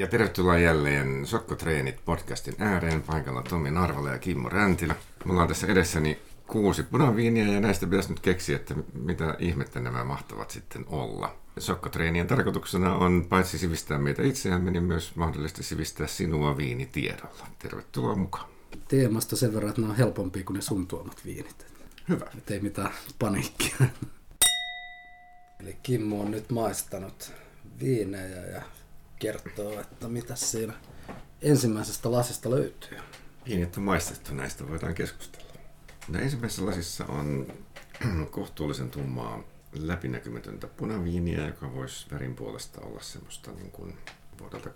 Ja tervetuloa jälleen Sokkotreenit podcastin ääreen. Paikalla Tommi Narvala ja Kimmo Räntilä. Mulla on tässä edessäni kuusi punaviiniä ja näistä pitäisi nyt keksiä, että mitä ihmettä nämä mahtavat sitten olla. Sokkotreenien tarkoituksena on paitsi sivistää meitä itseämme, niin myös mahdollisesti sivistää sinua viinitiedolla. Tervetuloa mukaan. Teemasta sen verran, että nämä on helpompia kuin ne sun tuomat viinit. Hyvä. Et ei mitään paniikkia. Eli Kimmo on nyt maistanut viinejä ja kertoo, että mitä siinä ensimmäisestä lasista löytyy. Viinit on maistettu, näistä voidaan keskustella. No, ensimmäisessä lasissa on kohtuullisen tummaa läpinäkymätöntä punaviiniä, joka voisi värin puolesta olla semmoista niin kuin vuodelta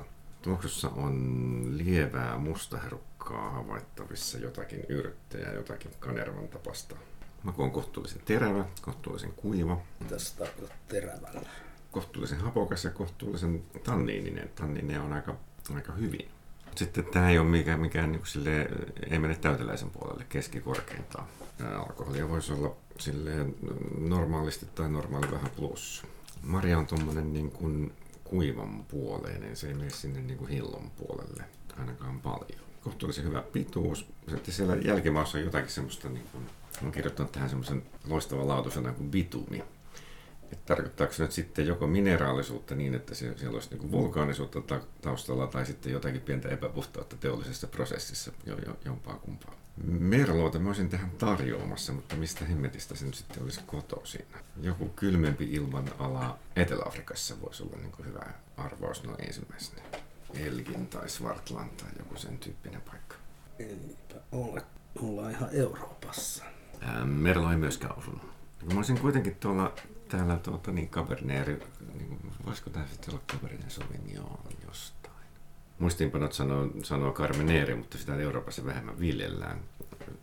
16-15. Tuoksussa on lievää mustaherukkaa havaittavissa, jotakin yrttejä, jotakin kanervan tapasta. Maku on kohtuullisen terävä, kohtuullisen kuiva, Mitä se tarkoittaa terävällä? Kohtuullisen hapokas ja kohtuullisen tanniininen. Tanniineja on aika, aika hyvin. Sitten tämä ei ole mikään, mikään niin sille, ei mene täyteläisen puolelle keskikorkeintaan. Alkoholia voisi olla silleen normaalisti tai normaali vähän plus. Maria on tuommoinen niin kuin kuivan puoleinen, se ei mene sinne niin kuin hillon puolelle ainakaan paljon. Kohtuullisen hyvä pituus. Sitten siellä jälkimaussa on jotakin semmoista, niin kuin, olen kirjoittanut tähän semmoisen loistavan laatusanan kuin bitumi. Että tarkoittaako se nyt sitten joko mineraalisuutta niin, että se- siellä olisi niin vulkaanisuutta ta- taustalla tai sitten jotakin pientä epäpuhtautta teollisessa prosessissa, jo, jo, jompaa kumpaa. Merloota mä olisin tähän tarjoamassa, mutta mistä hemmetistä se nyt sitten olisi kotoisin? Joku kylmempi ilmanala Etelä-Afrikassa voisi olla niin hyvä arvaus noin ensimmäisenä. Elgin tai Svartland tai joku sen tyyppinen paikka. Eipä ole. Ollaan ihan Euroopassa. Ää, Merlo ei myöskään osunut. Mä olisin kuitenkin tuolla täällä tuota, niin Cabernet, niin voisiko tämä sitten olla Cabernet Sauvignon jostain? Muistiinpanot sanoo, sanoo Carmenere, mutta sitä Euroopassa vähemmän viljellään.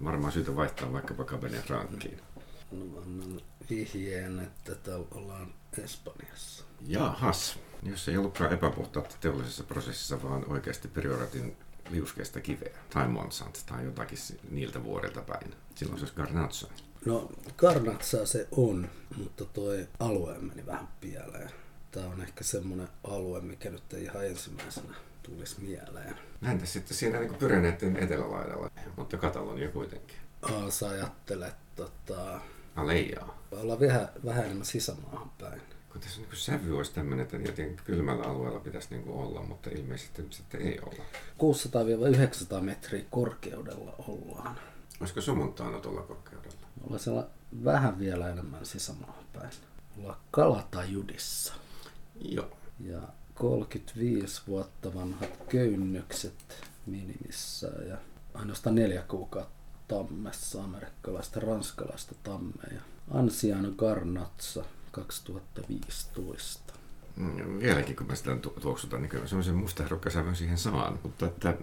Varmaan syytä vaihtaa vaikkapa Cabernet Frankiin. No, annan vihjeen, että täällä ollaan Espanjassa. Jahas, jos ei ollutkaan epäpuhtautta teollisessa prosessissa, vaan oikeasti perioratin liuskeista kiveä, tai Monsant, tai jotakin niiltä vuodelta päin. Silloin se olisi Garnazzo. No, Karnatsaa se on, mutta toi alue meni vähän pieleen. Tää on ehkä semmonen alue, mikä nyt ei ihan ensimmäisenä tulisi mieleen. Entä sitten siinä niin Pyreneiden etelälaidalla, mutta Katalonia kuitenkin. Aa, sä ajattelet, tota, Aleijaa. olla vähän, vähän enemmän sisämaahan päin. Kun tässä niin sävy olisi tämmöinen, että jotenkin kylmällä alueella pitäisi niin olla, mutta ilmeisesti sitten ei olla. 600-900 metriä korkeudella ollaan. Olisiko Somontaana tuolla korkeudella? Ollaan siellä vähän vielä enemmän sisämaahan päin. Ollaan Kalatajudissa. Joo. Ja 35 vuotta vanhat köynnökset minimissään ja ainoastaan neljä kuukautta tammessa amerikkalaista ranskalaista tammeja. Ansiano Garnatsa 2015. Mm, Vieläkin, kun mä sitä tu- tuoksutan, niin kyllä semmoisen mustaherukkasävyn siihen saan. Mutta että,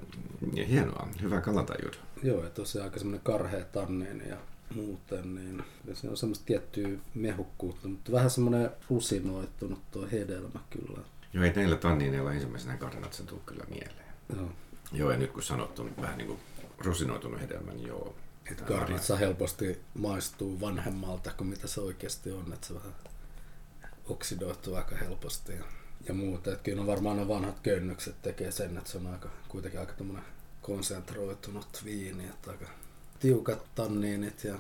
hienoa, hyvä kalatajud. Joo, ja tosiaan aika semmoinen karhea tanneinen ja muuten, niin se on semmoista tiettyä mehukkuutta, mutta vähän semmoinen rusinoitunut tuo hedelmä kyllä. Joo, ei näillä tannineilla ensimmäisenä Garnatsa tule kyllä mieleen. Joo. Joo, ja nyt kun sanottu, niin vähän niin kuin rusinoitunut hedelmä, niin joo. Garnatsa helposti maistuu vanhemmalta kuin mitä se oikeasti on, että se vähän oksidoituu aika helposti ja, ja muuta. Et kyllä no varmaan ne vanhat köynnökset tekee sen, että se on aika, kuitenkin aika konsentroitunut viini, että aika tiukat tanniinit ja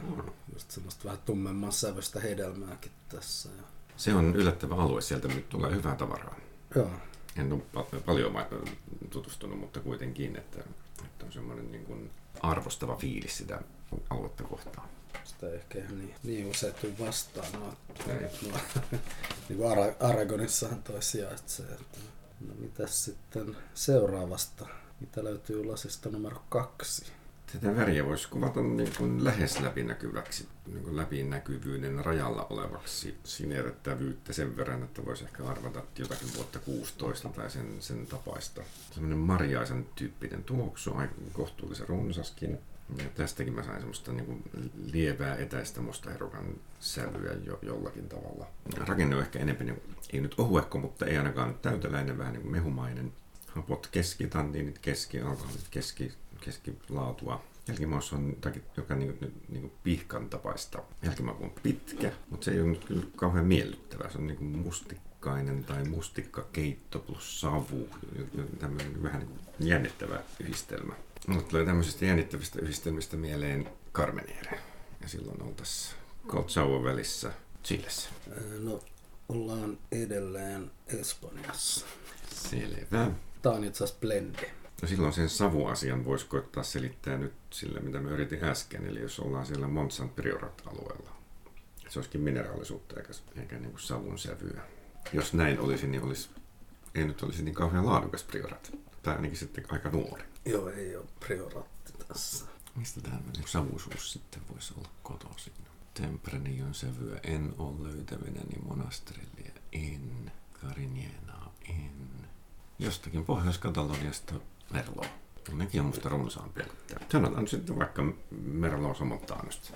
just semmoista vähän tummemman sävystä hedelmääkin tässä. Ja, Se on yllättävä alue, sieltä nyt tulee hyvää tavaraa. joo, En ole pa- paljon tutustunut, mutta kuitenkin, että, että on semmoinen niin kuin arvostava fiilis sitä aluetta kohtaan. sitä ei ehkä ihan niin, niin usein tuu vastaan. No, no, niin kuin Ara- Aragonissahan toi sijaitsee. Että, no mitäs sitten seuraavasta? Mitä löytyy lasista numero kaksi? Tätä väriä voisi kuvata niin kuin lähes läpinäkyväksi, niin kuin läpinäkyvyyden rajalla olevaksi sinertävyyttä sen verran, että voisi ehkä arvata jotakin vuotta 16 tai sen, sen tapaista. Semmoinen marjaisen tyyppinen tuoksu, aika kohtuullisen runsaskin. Ja tästäkin mä sain semmoista niin kuin lievää etäistä mustaherukan sävyä jo, jollakin tavalla. Rakenne on ehkä enemmän, niin- ei nyt ohuekko, mutta ei ainakaan täyteläinen, vähän niin kuin mehumainen. Hapot keski, tanniinit keski, alkoholit keski, keskilaatua. Jälkimaussa on jotakin, joka niin, niin, niin kuin pihkan tapaista. Jälkimaku on pitkä, mutta se ei ole nyt kyllä kauhean miellyttävä. Se on niin mustikkainen tai mustikkakeitto plus savu. Tämmöinen vähän niin jännittävä yhdistelmä. Mutta tulee tämmöisistä jännittävistä yhdistelmistä mieleen Carmenere. Ja silloin oltaisiin Sour välissä Chilessä. No, ollaan edelleen Espanjassa. Selvä. Tää on itse asiassa blendi. No silloin sen savuasian voisi koittaa selittää nyt sillä, mitä mä yritin äsken. Eli jos ollaan siellä Montsant Priorat-alueella. Se olisikin mineraalisuutta eikä, eikä niin kuin savun sävyä. Jos näin olisi, niin olisi, ei nyt olisi niin kauhean laadukas Priorat. Tai ainakin sitten aika nuori. Joo, ei ole prioratti tässä. Mistä tämmöinen savuisuus sitten voisi olla kotoisin? Tempranion sävyä en ole löytävinä, niin monasterillia en. Carinienaa en. Jostakin Pohjois-Kataloniasta Merloa. Nekin on musta runsaampia kuin tämä. Sanotaan nyt sitten vaikka Merloa Somontaanosta.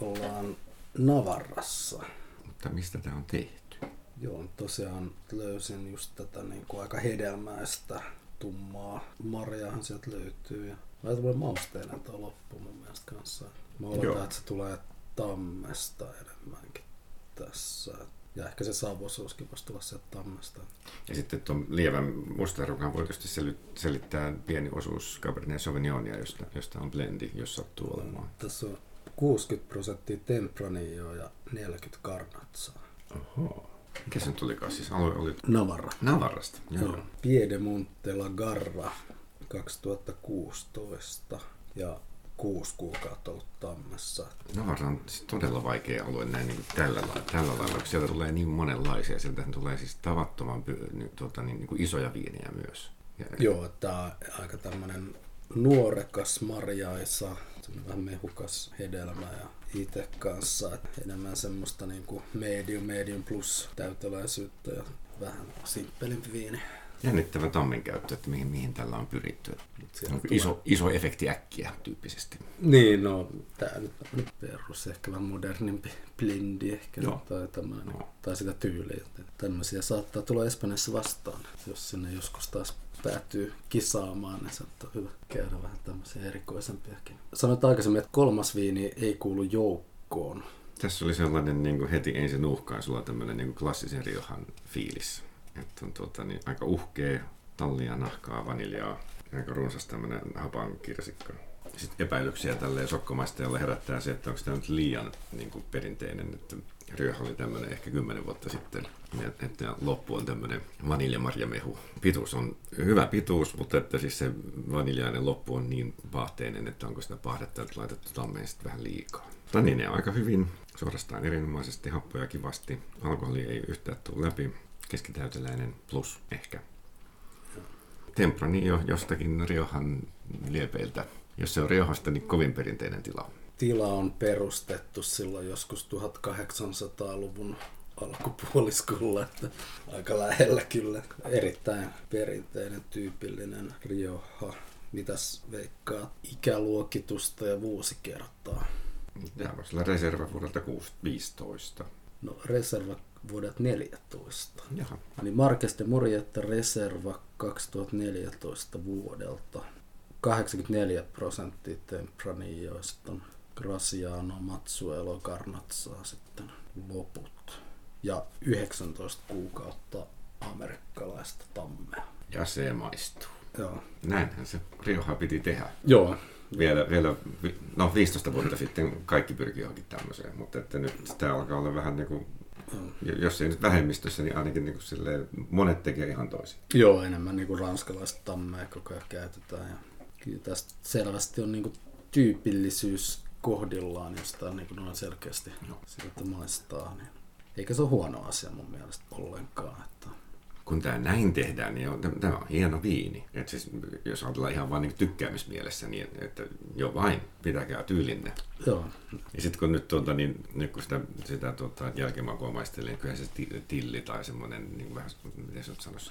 Ollaan Navarrassa. Mutta mistä tämä on tehty? Joo, tosiaan löysin just tätä niin kuin aika hedelmäistä tummaa marjaahan sieltä löytyy. Ja vähän tulee mausteinen tuo loppu mun mielestä kanssa. Mä oletan, Joo. että se tulee tammesta enemmänkin tässä. Ja ehkä se savuosuuskin voisi tulla sieltä tammesta. Ja sitten tuon lievän mustarukan voi tietysti selittää pieni osuus Cabernet Sauvignonia, josta, josta on blendi, jos sattuu olemaan. Tässä on 60 prosenttia Tempranilloa ja 40 Garnatsaa. Oho. Mikä se nyt tulikaan siis? Alue oli Navarra. Navarrasta. Joo. Joo. Piedemonte la Garra 2016 ja kuusi kuukautta ollut tammessa. Navarra on siis todella vaikea alue näin niin kuin tällä, lailla, tällä lailla, kun sieltä tulee niin monenlaisia. Sieltä tulee siis tavattoman niin, tuota, niin, niin kuin isoja viinejä myös. Ja, Joo, tämä on aika tämmöinen nuorekas marjaisa, vähän mehukas hedelmä ja itse kanssa enemmän semmoista niinku medium, medium plus täyteläisyyttä ja vähän simppelimpi viini. Jännittävä tammen käyttö, että mihin, mihin tällä on pyritty. Onko tulee- iso, iso efekti äkkiä tyyppisesti. Niin, no tää nyt on perus, ehkä vähän modernimpi blendi ehkä, Joo. tai, tämmönen, Joo. tai sitä tyyliä. että Tämmöisiä saattaa tulla Espanjassa vastaan, jos sinne joskus taas päätyy kisaamaan, niin saattaa hyvä käydä vähän tämmöisiä erikoisempiakin. Sanoit aikaisemmin, että kolmas viini ei kuulu joukkoon. Tässä oli sellainen niin kuin heti ensin uhkaisulla tämmöinen niin kuin klassisen Riohan fiilis. Että on tuota, niin, aika uhkea, tallia, nahkaa, vaniljaa, aika runsas tämmöinen hapan kirsikka. Sitten epäilyksiä tälleen sokkomaistajalle herättää se, että onko tämä nyt liian niin kuin perinteinen, että Rioja oli tämmöinen ehkä kymmenen vuotta sitten, että loppu on tämmöinen vaniljamarjamehu. Pituus on hyvä pituus, mutta että siis se vaniljainen loppu on niin pahteinen, että onko sitä pahdetta laitettu tammeen sitten vähän liikaa. Tannine on aika hyvin, suorastaan erinomaisesti, happoja kivasti. Alkoholi ei yhtään tule läpi, keskitäyteläinen plus ehkä. Tempranillo jostakin Riohan liepeiltä. Jos se on Riohasta, niin kovin perinteinen tila. Tila on perustettu silloin joskus 1800-luvun alkupuoliskolla, että aika lähellä kyllä. Erittäin perinteinen, tyypillinen Rioja. Mitäs veikkaa ikäluokitusta ja vuosikertaa? Olla reserva vuodelta 6 15. No Reserva vuodet 14. Jaha. Niin Marques de Murietta Reserva 2014 vuodelta. 84 prosenttia Tempranilloista on Graciano, Matsuelo, Garnatsaa sitten loput. Ja 19 kuukautta amerikkalaista tammea. Ja se maistuu. Joo. Näinhän se Rioha piti tehdä. Joo. Vielä, vielä vi- no 15 vuotta sitten kaikki pyrkii johonkin tämmöiseen, mutta että nyt tämä alkaa olla vähän niin kuin, jos ei nyt vähemmistössä, niin ainakin niin kuin silleen, monet tekee ihan toisin. Joo, enemmän niin kuin ranskalaista tammea koko ajan käytetään. Ja kyllä tästä selvästi on niin kuin tyypillisyys kohdillaan, josta niin kuin selkeästi Joo. siltä maistaa. Niin eikä se ole huono asia mun mielestä ollenkaan. Että kun tämä näin tehdään, niin on, tämä on hieno viini. Et siis, jos ajatellaan ihan vain niin tykkäämismielessä, niin että jo vain, pitäkää tyylinne. joo, Ja sitten kun nyt, tuota, niin, nyt kun sitä, sitä tuota, jälkimakua maistelee, niin kyllä se ti- tilli tai semmoinen, niin vähän, miten se nyt sanoisi,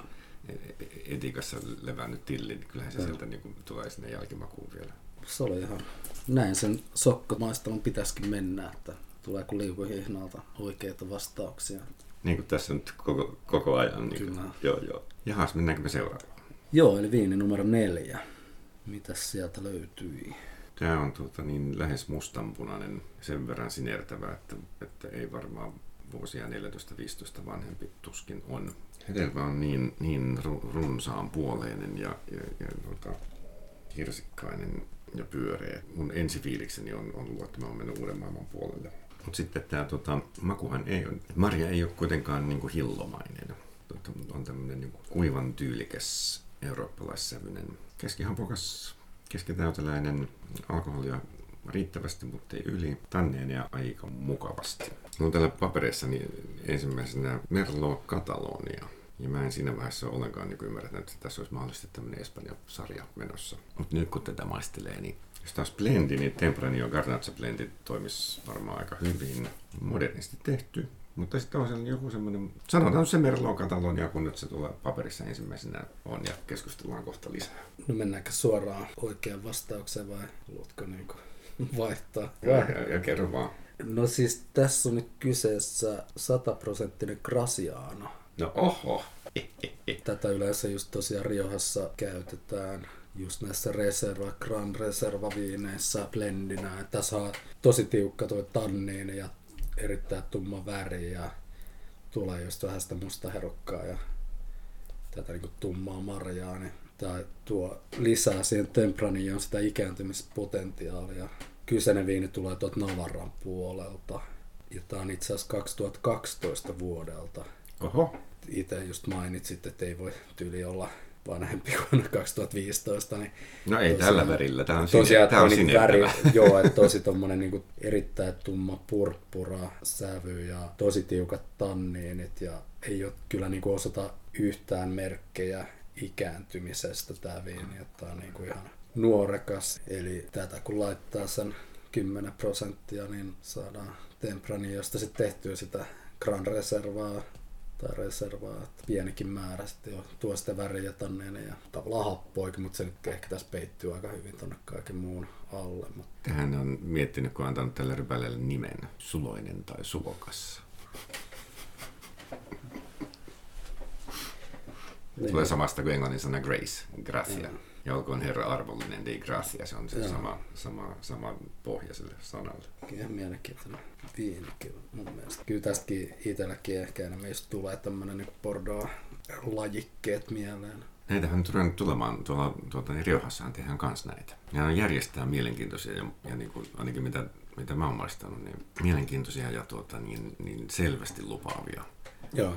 e- e- etikassa levännyt tilli, niin kyllähän se Joo. sieltä niin kuin, tulee sinne jälkimakuun vielä. se oli ihan näin sen sokkomaistelun pitäisikin mennä, että tulee kuin liukuhihnalta oikeita vastauksia. Niin kuin tässä nyt koko, koko ajan. Niin kuin, joo, joo. Jahas, mennäänkö me seuraavaan? Joo, eli viini numero neljä. Mitäs sieltä löytyi? Tämä on tuota, niin lähes mustanpunainen, sen verran sinertävä, että, että ei varmaan vuosia 14-15 vanhempi tuskin on. Hedelmä on niin, niin runsaan puoleinen ja, ja, ja tuota, hirsikkainen ja pyöreä. Mun ensifiilikseni on, on ollut, että mä oon mennyt uuden maailman puolelle. Mutta sitten tämä tota, makuhan ei ole, Marja ei ole kuitenkaan niin kuin hillomainen. Tota, on tämmöinen niin kuivan tyylikäs eurooppalaissävyinen keskihampokas, keskitäyteläinen alkoholia riittävästi, mutta ei yli, tanneen ja aika mukavasti. Mulla on täällä papereissani ensimmäisenä Merlot Catalonia. Ja mä en siinä vaiheessa ollenkaan niin ymmärtänyt, että tässä olisi mahdollisesti tämmöinen Espanja-sarja menossa. Mutta nyt kun tätä maistelee, niin taas blendi, niin Tempranillo Garnacha blendi toimisi varmaan aika hyvin. Modernisti tehty, mutta sitten on joku semmoinen, sanotaan se Merlot Catalonia, kun nyt se tulee paperissa ensimmäisenä on ja keskustellaan kohta lisää. No mennäänkö suoraan oikeaan vastaukseen vai haluatko niin vaihtaa? Ja, ja, ja kerro vaan. No siis tässä on nyt kyseessä sataprosenttinen Graciano. No oho. Tätä yleensä just tosiaan Riohassa käytetään just näissä reserva, Grand Reserva viineissä blendinä. Tässä on tosi tiukka tuo tanniini ja erittäin tumma väri ja tulee just vähän sitä mustaherukkaa ja tätä niin tummaa marjaa, niin tämä tuo lisää siihen Tempranilloon sitä ikääntymispotentiaalia. Kyseinen viini tulee tuolta Navarran puolelta. Ja tämä on itse asiassa 2012 vuodelta. Oho. Itse just mainitsit, että ei voi tyyli olla vanhempi vuonna 2015. Niin no ei tosiaan, tällä värillä, tämä on, tosiaan, tämä on niin väri, Joo, että tosi tommonen niin erittäin tumma purppura sävy ja tosi tiukat tanniinit ja ei ole kyllä niin kuin osata yhtään merkkejä ikääntymisestä tämä viini, että tämä on niin kuin ihan nuorekas. Eli tätä kun laittaa sen 10 prosenttia, niin saadaan Tempranillosta sitten tehtyä sitä Grand Reservaa tai reservaa, että pienikin määrä sitten jo tuo sitä väriä tänne ja tavallaan happoikin, mutta se nyt ehkä tässä peittyy aika hyvin tuonne kaiken muun alle. Mutta... Tähän on miettinyt, kun on antanut tälle rypäleelle nimen, suloinen tai suvokas. Niin. Tulee samasta kuin englannin sana grace, gracia. Mm. Ja olkoon Herra arvollinen, di gracia, se on se sama, sama, sama pohja sille sanalle. Ihan mielenkiintoinen viini kyllä mun mielestä. Kyllä tästäkin itselläkin ehkä enemmän just tulee tämmöinen niin Bordeaux-lajikkeet mieleen. Näitähän on tulemaan tuolla tuota, niin Riohassahan tehdään kans näitä. Ja on järjestää mielenkiintoisia ja, ja niin kuin, ainakin mitä, mitä mä oon maistanut, niin mielenkiintoisia ja tuota, niin, niin selvästi lupaavia. Joo.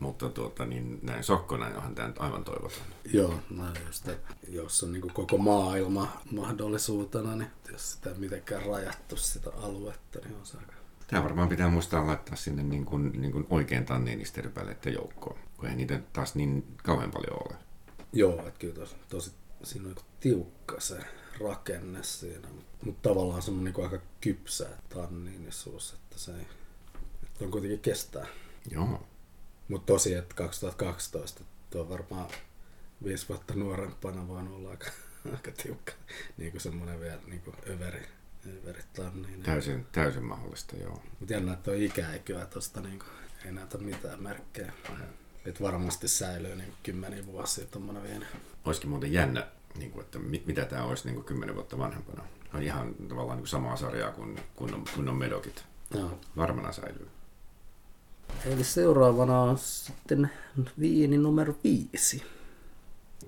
Mutta tuota, niin näin sokkona onhan tämä nyt aivan toivoton. Joo, näin just, jos on niin koko maailma mahdollisuutena, niin jos sitä mitenkään rajattu sitä aluetta, niin on se aika... Tämä varmaan pitää muistaa laittaa sinne niin kuin, niin kuin oikein tanniinisteripääleiden joukkoon, kun ei niitä taas niin kauhean paljon ole. Joo, että kyllä tosi, tosi siinä on tiukka se rakenne siinä, mutta mut tavallaan semmoinen niin aika kypsä tanniinisuus, että se ei, että on kuitenkin kestää. Joo. Mutta tosi, että 2012 tuo varmaan viisi vuotta nuorempana voinut olla aika, aika tiukka, niin kuin semmoinen vielä niin kuin överi, överi tanniin. Täysin, täysin mahdollista, joo. Mutta jännä, että tuo ikä ei kyllä tuosta niin kuin, ei näytä mitään merkkejä. Että varmasti säilyy niin kymmeniä vuosia tuommoinen vielä. Olisikin muuten jännä, niin kuin, että mit, mitä tämä olisi niin kuin kymmenen vuotta vanhempana. On ihan tavallaan niin kuin samaa sarjaa kuin kunnon, kunnon medokit. Joo. Varmana säilyy. Eli seuraavana on sitten viini numero viisi.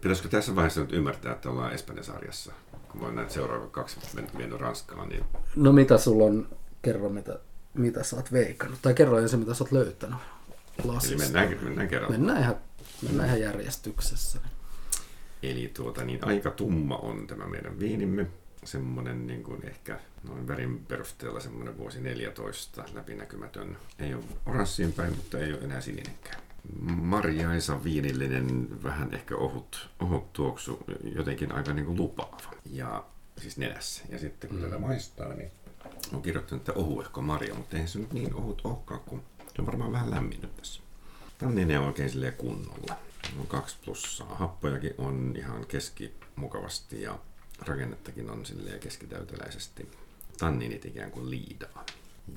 Pitäisikö tässä vaiheessa nyt ymmärtää, että ollaan Espanjan sarjassa? Kun mä näet seuraavat kaksi mennyt Ranskaan, niin... No mitä sulla on, kerro mitä, mitä sä oot veikannut, tai kerro ensin mitä sä oot löytänyt lasista. Eli mennään, mennään kerran. Mennään ihan, mennään ihan järjestyksessä. Eli tuota, niin aika tumma on tämä meidän viinimme semmoinen niin kuin ehkä noin värin perusteella semmoinen vuosi 14 läpinäkymätön. Ei ole oranssiin päin, mutta ei ole enää sininenkään. Marjaisa viinillinen, vähän ehkä ohut, ohut tuoksu, jotenkin aika niin kuin lupaava. Ja siis nenässä. Ja sitten kun mm. tätä maistaa, niin on kirjoittanut, että ohuehko marja, mutta eihän se nyt niin ohut ohkaa, kun se on varmaan vähän lämminnyt tässä. Tanninen on oikein silleen kunnolla. On kaksi plussaa. Happojakin on ihan keskimukavasti ja rakennettakin on silleen keskitäyteläisesti tanninit ikään kuin liidaa.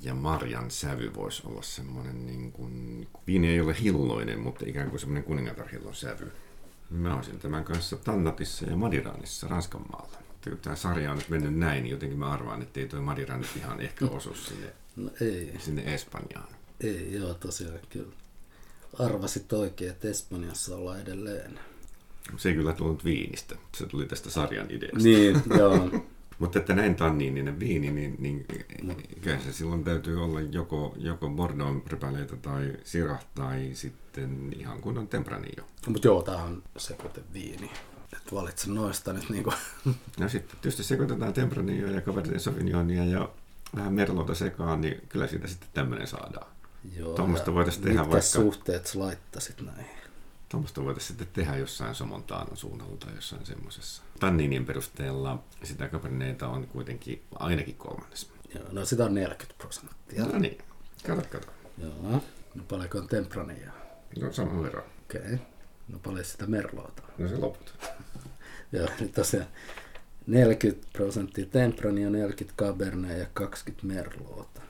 Ja marjan sävy voisi olla semmoinen, niin kuin, viini ei ole hilloinen, mutta ikään kuin semmoinen kuningatarhillon sävy. Mä olisin tämän kanssa Tannatissa ja Madiraanissa Ranskan maalla. Kun tämä sarja on nyt mennyt näin, niin jotenkin mä arvaan, että ei toi Madiran nyt ihan ehkä osu sinne, no ei. sinne Espanjaan. Ei, joo, tosiaan kyllä. Arvasit oikein, että Espanjassa ollaan edelleen. Se ei kyllä tullut viinistä. Se tuli tästä sarjan ideasta. Niin, joo. Mutta että näin tanniininen viini, niin, niin kyllä se silloin täytyy olla joko, joko Bordeaux rypäleitä tai Syrah tai sitten ihan kunnon Tempranillo. Mutta joo, tää on sekoiteviini. Et valitse noista nyt niinku. No sitten tietysti sekoitetaan Tempranillo ja Cabernet Sauvignonia ja vähän merlota sekaan, niin kyllä siitä sitten tämmöinen saadaan. Joo, Tuommoista voitaisiin tehdä vaikka- suhteet sä laittasit näihin? Tuommoista voitaisiin sitten tehdä jossain Somontaanon suunnalla tai jossain semmoisessa. Tanninien perusteella sitä Caberneita on kuitenkin ainakin kolmannes. Joo, no sitä on 40 prosenttia. No niin, kato, kato. Joo. No paljonko on Temprania? No saman verran. Okei. Okay. No paljon sitä Merloota? No se loput. Joo, niin tosiaan 40 prosenttia Temprania, 40 Cabernet ja 20 Merloota.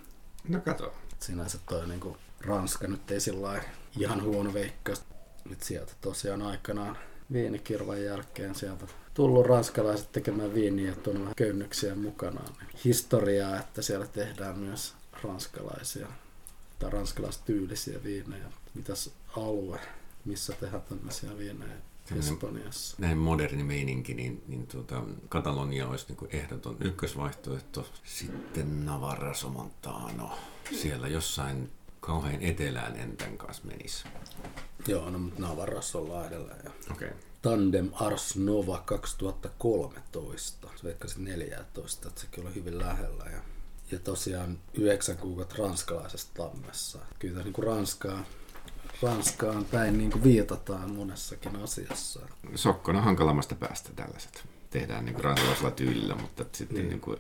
No kato. Sinänsä toi niinku Ranska nyt ei sillä ihan huono veikkaus. Nyt sieltä tosiaan aikanaan viinikirvan jälkeen sieltä tullut ranskalaiset tekemään viiniä ja tuonut vähän köynnöksiä mukanaan. Niin historiaa, että siellä tehdään myös ranskalaisia tai ranskalaistyylisiä viinejä. Mitäs alue, missä tehdään tämmöisiä viinejä Semmoinen- Espanjassa? Näin moderni meininki, niin, niin tuota, Katalonia olisi niin kuin ehdoton ykkösvaihtoehto. Sitten Navarra, Somontano. Siellä jossain kauhean etelään entän kanssa menisi. Joo, no mutta Navarrassa ollaan edelleen. Ja Okei. Okay. Tandem Ars Nova 2013. Se veikkasin 14, että sekin oli hyvin lähellä. Ja, ja tosiaan yhdeksän kuukautta ranskalaisesta tammessa. Kyllä niin kuin Ranskaa, Ranskaan päin niin kuin viitataan monessakin asiassa. Sokkona hankalammasta päästä tällaiset. Tehdään niin kuin ranskalaisella tyylillä, mutta sitten Niin. niin. kuin,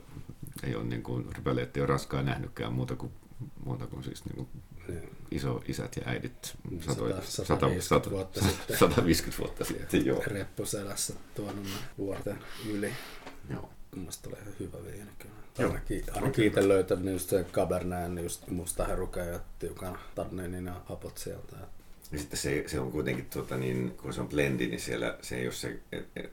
ei ole niin kuin, ei ole raskaa nähnytkään muuta kuin, muuta kuin siis niin kuin Niin. Iso isät ja äidit satoja, Sata- sata, 150 sata, vuotta sitten. 150 vuotta sitten, joo. Reppuselässä tuonut vuorten yli. joo. Mielestäni oli hyvä viini kyllä. Joo. Ainakin, ainakin itse löytänyt just se Cabernet, niin just musta heruka ja tiukan tannenin ja hapot sieltä. Ja sitten se, se on kuitenkin, tuota, niin, kun se on blendi, niin siellä se ei ole se, et, et,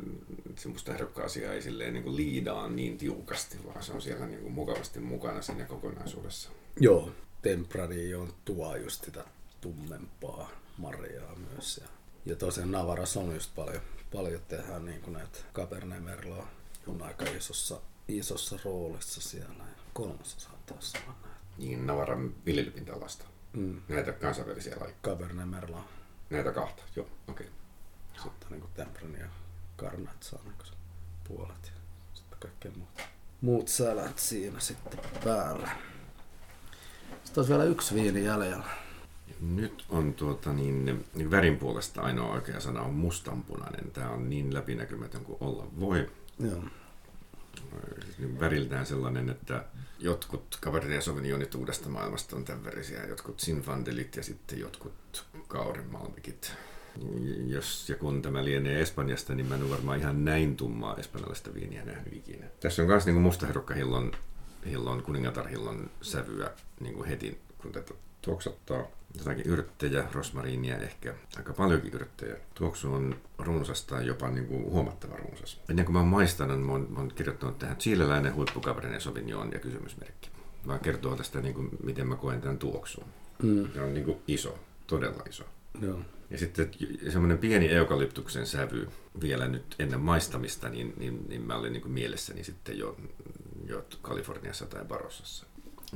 se musta herukka-asia ei silleen niin kuin liidaa niin tiukasti, vaan se on siellä niin kuin mukavasti mukana siinä kokonaisuudessa. Joo, Temprani on tuo just sitä tummempaa marjaa myös. Ja, ja tosiaan Navaras on just paljon, paljon tehdään niin kuin näitä Cabernet Merlot on aika isossa, isossa roolissa siellä. Ja kolmasosa taas olla näitä. Niin Navaran viljelypinta-alasta. Mm. Näitä kansainvälisiä lajeja. Cabernet Merlot. Näitä kahta, joo, okei. Sitten niin kuin ja Carnat saa niin puolet ja sitten kaikkea muuta. Muut sälät siinä sitten päällä. Sitten olisi vielä yksi viini jäljellä. Nyt on tuota niin, niin värin puolesta ainoa oikea sana on mustanpunainen. Tämä on niin läpinäkymätön kuin olla voi. Joo. Niin väriltään sellainen, että jotkut Cabernet Sauvignonit uudesta maailmasta on tämän värisiä, jotkut Sinfandelit ja sitten jotkut Kaurenmalmikit. Jos ja kun tämä lienee Espanjasta, niin mä en ole varmaan ihan näin tummaa espanjalaista viiniä nähnyt ikinä. Tässä on myös niin mustaherukkahillon hillon, kuningatarhillon sävyä niin kuin heti, kun tätä tuoksottaa jotakin yrttejä, rosmariinia ehkä, aika paljonkin yrttejä. Tuoksu on runsasta, jopa niin kuin huomattava runsas. Ennen kuin mä oon maistanut, mä oon, mä oon kirjoittanut tähän chileläinen huippu Cabernet Sauvignon ja kysymysmerkki. Vaan kertoo tästä, niin kuin, miten mä koen tämän tuoksuun. Mm. Se on niin kuin iso, todella iso. Joo. Ja sitten semmoinen pieni eukalyptuksen sävy vielä nyt ennen maistamista, niin, niin, niin mä olin niin kuin mielessäni sitten jo Kaliforniassa tai Barossassa.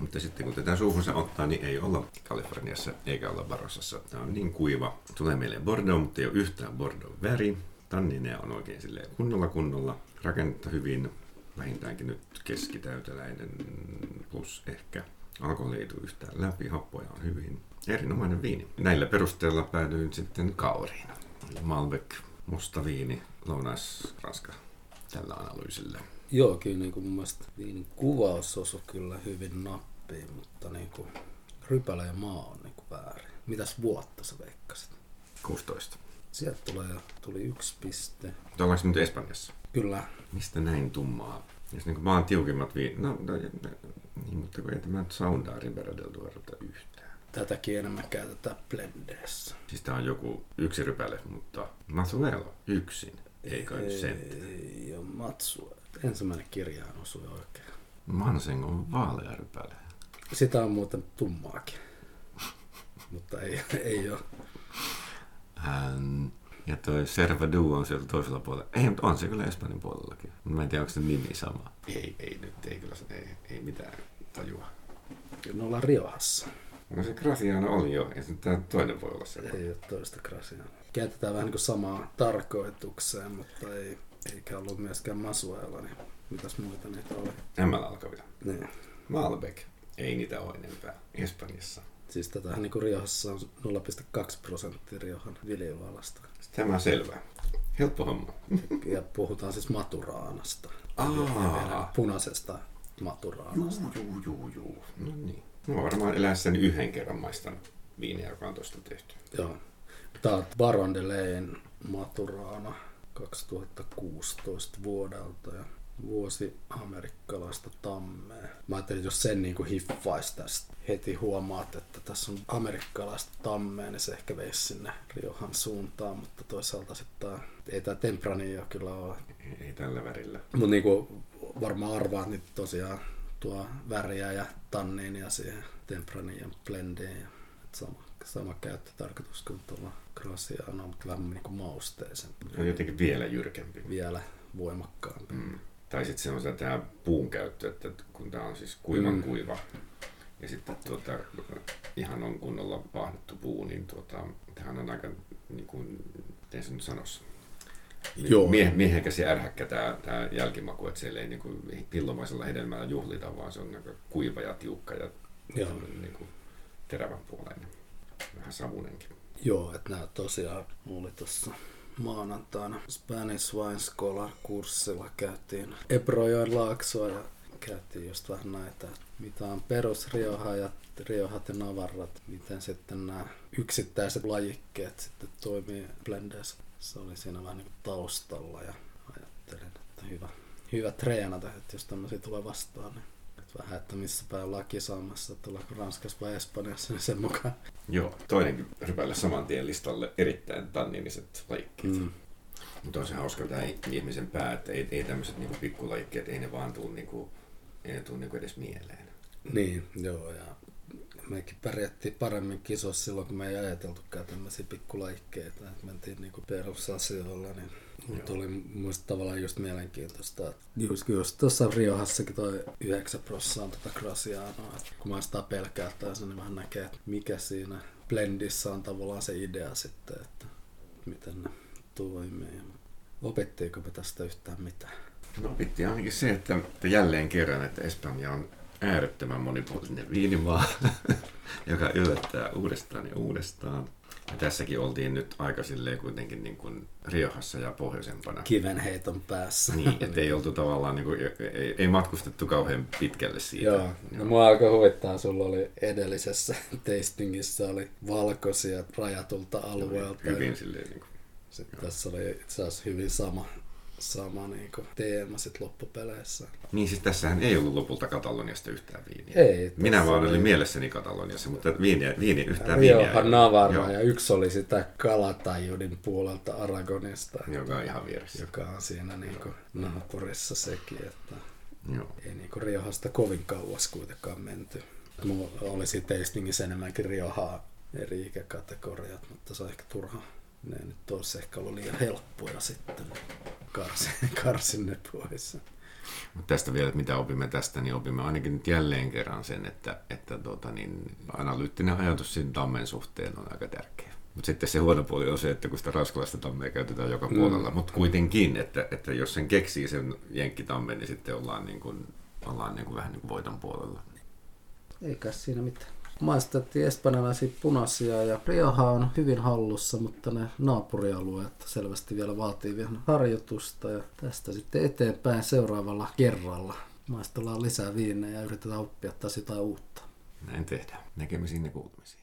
Mutta sitten kun tätä suuhunsa ottaa, niin ei olla Kaliforniassa eikä olla Barossassa. Tämä on niin kuiva. Tulee mieleen Bordeaux, mutta ei ole yhtään Bordeaux väri. Tanninea on oikein silleen kunnolla kunnolla. Rakennetta hyvin, vähintäänkin nyt keskitäyteläinen plus ehkä alkoholi ei tule yhtään läpi, happoja on hyvin. Erinomainen viini. Näillä perusteella päädyin sitten kauriin. Malbec, musta viini, lounais-ranska tällä analyysillä. Joo, kyllä niin kuin mun mielestä viinin kuvaus osui kyllä hyvin nappiin, mutta niin kuin rypälä ja maa on niin kuin väärin. Mitäs vuotta sä veikkasit? 16. Sieltä tulee, tuli yksi piste. Mutta ollaanko nyt Espanjassa? Kyllä. Mistä näin tummaa? Jos niin vaan tiukimmat viinit. No, no, niin, mutta kun ei tämä nyt soundaa Ribera yhtään. Tätäkin enemmän käytetään blendeessä. Siis tää on joku yksi rypäle, mutta Mazuelo yksin. Ei kai nyt sen. Ei ole matsua. Ensimmäinen kirjaan osui oikein. Manseng on vaalea rypäle. Sitä on muuten tummaakin. mutta ei, ei ole. Ähm, ja toi Servadu on siellä toisella puolella. Ei, mutta on se kyllä Espanjan puolellakin. Mä en tiedä, onko se nimi sama. Ei, ei nyt, ei kyllä, se- ei, ei mitään tajua. Kyllä me ollaan Riohassa. No se Graciano oli jo, ja sitten tämä toinen voi olla se. Ei ole toista krasia. Käytetään vähän niin kuin samaa tarkoitukseen, mutta ei, eikä ollut myöskään Masuela, niin mitäs muita niitä oli? ML alkavia. Niin. Malbec. Ei niitä ole enempää. Espanjassa. Siis tätä niin Riohassa on 0,2 prosenttia Riohan viljelyalasta. Tämä on selvä. Helppo homma. Ja puhutaan siis maturaanasta. Aa. Punaisesta maturaanasta. Juu, juu, juu. No niin. Mä oon varmaan eläessäni yhden kerran maistanut viiniä, joka on tuosta tehty. Joo. Tää on Baron de Leyen maturaana 2016 vuodelta ja vuosi amerikkalaista tammea. Mä ajattelin, jos sen niin kuin hiffaisi tästä heti huomaat, että tässä on amerikkalaista tammea, niin se ehkä veisi sinne Riohan suuntaan, mutta toisaalta sitten ei tämä Tempranillo kyllä ole. Ei, tällä värillä. Mutta niin kuin varmaan arvaat, niin tosiaan tuo väriä ja tanniinia siihen Tempranillon blendiin. Ja sama, sama käyttötarkoitus kuin tuolla Graciano, mutta vähän niin kuin mausteisen. Se on jotenkin vielä jyrkempi. Vielä voimakkaampi. Mm. Tai sitten se on se tämä puun käyttö, että kun tämä on siis kuivan Mm. kuiva ja sitten tuota, ihan on kunnolla pahnettu puu, niin tuota, tämähän on aika, niin kuin, miten se nyt sanoisi, Joo. Mie, miehekäs ja ärhäkkä tämä, tämä jälkimaku, että siellä ei niin kuin pillomaisella hedelmällä juhlita, vaan se on aika kuiva ja tiukka ja Joo. niin kuin terävän puoleinen. Vähän savunenkin. Joo, että nämä tosiaan oli tuossa maanantaina Spanish Wine Scholar kurssilla käytiin Ebrojoen laaksoa ja käytiin just vähän näitä, mitä on perus Rioja ja Riohat ja Navarrat, miten sitten nämä yksittäiset lajikkeet sitten toimii blendeissä. Se oli siinä vähän niin taustalla ja ajattelin, että hyvä, hyvä treenata, että jos tämmöisiä tulee vastaan, niin vähän, että missä päin ollaan kisaamassa, että ollaanko Ranskassa vai Espanjassa, niin sen mukaan Joo, toinenkin rypäillä saman tien listalle erittäin tanniniset lajikkeet. Mm. Mm. Mutta on se hauska tämä ihmisen pää, että ei, ei tämmöiset niinku pikkulajikkeet, ei ne vaan tule niinku, ei ne tule niinku edes mieleen. Niin, joo, ja mekin pärjättiin paremmin kisossa silloin, kun me ei ajateltukaan tämmöisiä pikkulaikkeita, että mentiin niinku perusasioilla, niin mutta oli muista tavallaan just mielenkiintoista, että just, just tuossa Riohassakin toi 9 prosenttia on tota Gracianoa, kun mä sitä pelkäätäessä, niin vähän näkee, että mikä siinä blendissä on tavallaan se idea sitten, että miten ne toimii. Opittiinko me tästä yhtään mitään? No pitti ainakin se, että, että jälleen kerran, että Espanja on äärettömän monipuolinen viinimaa, joka yllättää uudestaan ja uudestaan. Ja tässäkin oltiin nyt aika silleen kuitenkin niin kuin Riohassa ja pohjoisempana. Kivenheiton päässä. Niin, että ei oltu tavallaan, niin kuin, ei, ei matkustettu kauhean pitkälle siitä. Joo, no mua alkoi huvittaa, sulla oli edellisessä tastingissa oli valkoisia rajatulta alueelta. Hyvin silleen, niin kuin, Sitten tässä oli itse asiassa hyvin sama, sama niin kuin teema sit loppupeleissä. Niin siis tässähän ei ollut lopulta Kataloniasta yhtään viiniä. Ei, Minä vaan oli- olin mielessäni Kataloniassa, mutta viiniä, viini, yhtään viiniä. ei ollut. Navarra Joo, ja yksi oli sitä Kalatajudin puolelta Aragonista, Joka on ihan vieressä. joka on siinä niin kuin naapurissa sekin, että Joo. ei niinku Riohasta kovin kauas kuitenkaan menty. Mulla olisi tastingissä enemmänkin Riohaa eri ikäkategoriat, mutta se on ehkä turha. Ne nyt olisi ehkä ollut liian helppoja sitten. Karsin, karsin ne pois. Mutta tästä vielä, mitä opimme tästä, niin opimme ainakin nyt jälleen kerran sen, että, että tota, niin, analyyttinen ajatus siinä tammen suhteen on aika tärkeä. Mutta sitten se huono puoli on se, että kun sitä ranskalaista tammea käytetään joka Mm. puolella, mutta kuitenkin, että, että jos sen keksii sen jenkkitammen, niin sitten ollaan, niin kuin, ollaan niin kuin vähän niin kuin voiton puolella. Eikä siinä mitään. Maistettiin espanjalaisia punaisia ja Rioja on hyvin hallussa, mutta ne naapurialueet selvästi vielä vaatii vielä harjoitusta ja tästä sitten eteenpäin seuraavalla kerralla. Maistellaan lisää viinejä ja yritetään oppia taas jotain uutta. Näin tehdään. Näkemisiin ja kuulumisiin.